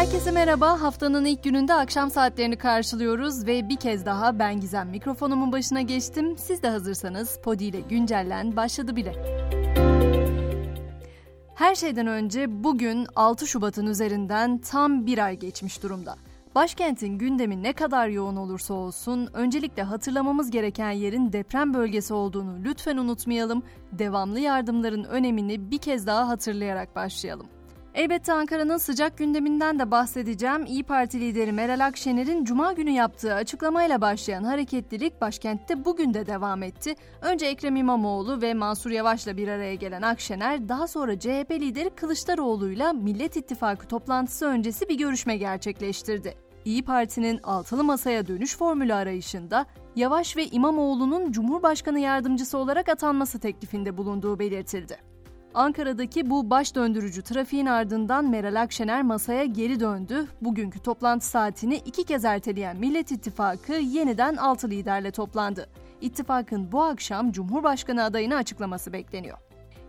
Herkese merhaba. Haftanın ilk gününde akşam saatlerini karşılıyoruz ve bir kez daha ben Gizem mikrofonumun başına geçtim. Siz de hazırsanız Podi ile güncellen başladı bile. Her şeyden önce bugün 6 Şubat'ın üzerinden tam bir ay geçmiş durumda. Başkentin gündemi ne kadar yoğun olursa olsun öncelikle hatırlamamız gereken yerin deprem bölgesi olduğunu lütfen unutmayalım. Devamlı yardımların önemini bir kez daha hatırlayarak başlayalım. Elbette Ankara'nın sıcak gündeminden de bahsedeceğim. İyi Parti lideri Meral Akşener'in cuma günü yaptığı açıklamayla başlayan hareketlilik başkentte bugün de devam etti. Önce Ekrem İmamoğlu ve Mansur Yavaş'la bir araya gelen Akşener, daha sonra CHP lideri Kılıçdaroğlu'yla Millet İttifakı toplantısı öncesi bir görüşme gerçekleştirdi. İyi Parti'nin altılı masaya dönüş formülü arayışında Yavaş ve İmamoğlu'nun Cumhurbaşkanı yardımcısı olarak atanması teklifinde bulunduğu belirtildi. Ankara'daki bu baş döndürücü trafiğin ardından Meral Akşener masaya geri döndü. Bugünkü toplantı saatini iki kez erteleyen Millet İttifakı yeniden altı liderle toplandı. İttifakın bu akşam Cumhurbaşkanı adayını açıklaması bekleniyor.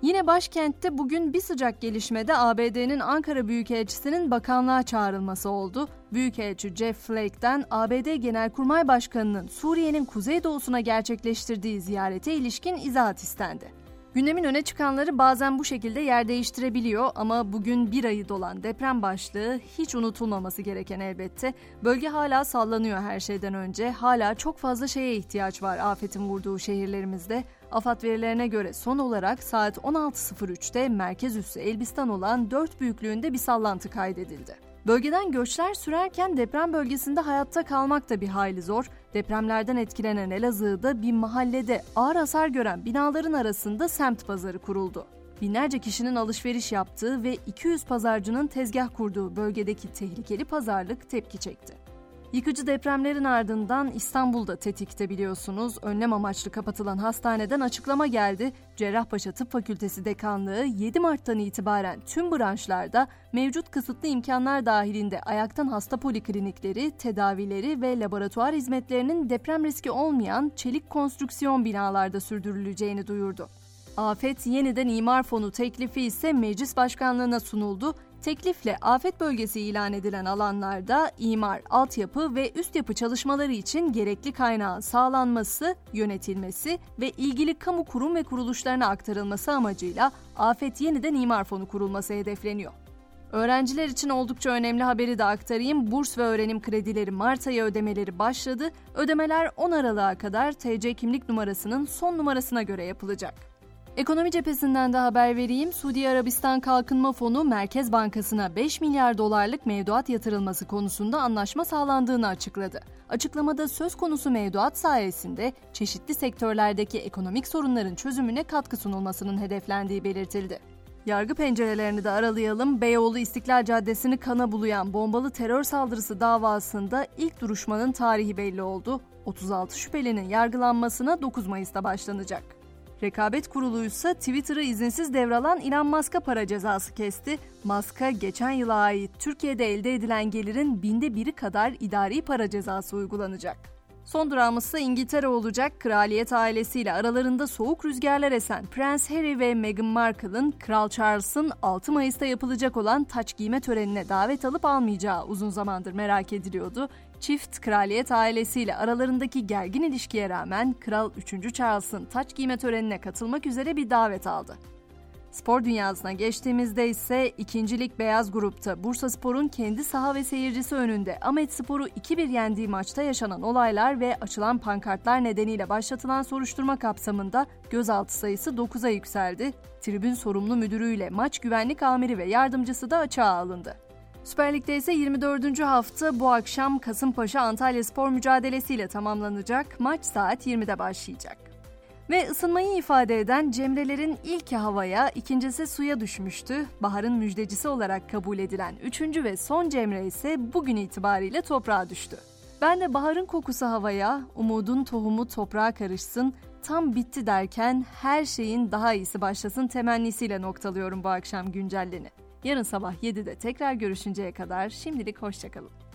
Yine başkentte bugün bir sıcak gelişmede ABD'nin Ankara Büyükelçisi'nin bakanlığa çağrılması oldu. Büyükelçi Jeff Flake'den ABD Genelkurmay Başkanı'nın Suriye'nin kuzeydoğusuna gerçekleştirdiği ziyarete ilişkin izahat istendi. Gündemin öne çıkanları bazen bu şekilde yer değiştirebiliyor ama bugün bir ayı dolan deprem başlığı hiç unutulmaması gereken elbette. Bölge hala sallanıyor her şeyden önce. Hala çok fazla şeye ihtiyaç var afetin vurduğu şehirlerimizde. AFAD verilerine göre son olarak saat 16.03'te merkez üssü Elbistan olan 4 büyüklüğünde bir sallantı kaydedildi. Bölgeden göçler sürerken deprem bölgesinde hayatta kalmak da bir hayli zor. Depremlerden etkilenen Elazığ'da bir mahallede ağır hasar gören binaların arasında semt pazarı kuruldu. Binlerce kişinin alışveriş yaptığı ve 200 pazarcının tezgah kurduğu bölgedeki tehlikeli pazarlık tepki çekti. Yıkıcı depremlerin ardından İstanbul'da tetikte biliyorsunuz. Önlem amaçlı kapatılan hastaneden açıklama geldi. Cerrahpaşa Tıp Fakültesi Dekanlığı 7 Mart'tan itibaren tüm branşlarda mevcut kısıtlı imkanlar dahilinde ayaktan hasta poliklinikleri, tedavileri ve laboratuvar hizmetlerinin deprem riski olmayan çelik konstrüksiyon binalarda sürdürüleceğini duyurdu. Afet Yeniden İmar Fonu teklifi ise meclis başkanlığına sunuldu. Teklifle afet bölgesi ilan edilen alanlarda imar, altyapı ve üst yapı çalışmaları için gerekli kaynağın sağlanması, yönetilmesi ve ilgili kamu kurum ve kuruluşlarına aktarılması amacıyla Afet Yeniden İmar Fonu kurulması hedefleniyor. Öğrenciler için oldukça önemli haberi de aktarayım. Burs ve öğrenim kredileri Mart ayı ödemeleri başladı. Ödemeler 10 Aralık'a kadar TC kimlik numarasının son numarasına göre yapılacak. Ekonomi cephesinden de haber vereyim. Suudi Arabistan Kalkınma Fonu Merkez Bankası'na 5 milyar dolarlık mevduat yatırılması konusunda anlaşma sağlandığını açıkladı. Açıklamada söz konusu mevduat sayesinde çeşitli sektörlerdeki ekonomik sorunların çözümüne katkı sunulmasının hedeflendiği belirtildi. Yargı pencerelerini de aralayalım. Beyoğlu İstiklal Caddesi'ni kana bulayan bombalı terör saldırısı davasında ilk duruşmanın tarihi belli oldu. 36 şüphelinin yargılanmasına 9 Mayıs'ta başlanacak. Rekabet Kurulu ise Twitter'ı izinsiz devralan Elon Musk'a para cezası kesti. Musk'a geçen yıla ait Türkiye'de elde edilen gelirin binde biri kadar idari para cezası uygulanacak. Son durağımız ise İngiltere olacak. Kraliyet ailesiyle aralarında soğuk rüzgarlar esen Prens Harry ve Meghan Markle'ın Kral Charles'ın 6 Mayıs'ta yapılacak olan taç giyme törenine davet alıp almayacağı uzun zamandır merak ediliyordu. Çift kraliyet ailesiyle aralarındaki gergin ilişkiye rağmen Kral 3. Charles'ın taç giyme törenine katılmak üzere bir davet aldı. Spor dünyasına geçtiğimizde ise ikincilik beyaz grupta Bursa Spor'un kendi saha ve seyircisi önünde Ahmet Spor'u 2-1 yendiği maçta yaşanan olaylar ve açılan pankartlar nedeniyle başlatılan soruşturma kapsamında gözaltı sayısı 9'a yükseldi. Tribün sorumlu müdürüyle maç güvenlik amiri ve yardımcısı da açığa alındı. Süper Lig'de ise 24. hafta bu akşam Kasımpaşa Antalya Spor mücadelesiyle tamamlanacak. Maç saat 20'de başlayacak. Ve ısınmayı ifade eden Cemre'lerin ilki havaya, ikincisi suya düşmüştü. Baharın müjdecisi olarak kabul edilen üçüncü ve son Cemre ise bugün itibariyle toprağa düştü. Ben de baharın kokusu havaya, umudun tohumu toprağa karışsın, tam bitti derken her şeyin daha iyisi başlasın temennisiyle noktalıyorum bu akşam güncelleni. Yarın sabah 7'de tekrar görüşünceye kadar şimdilik hoşçakalın.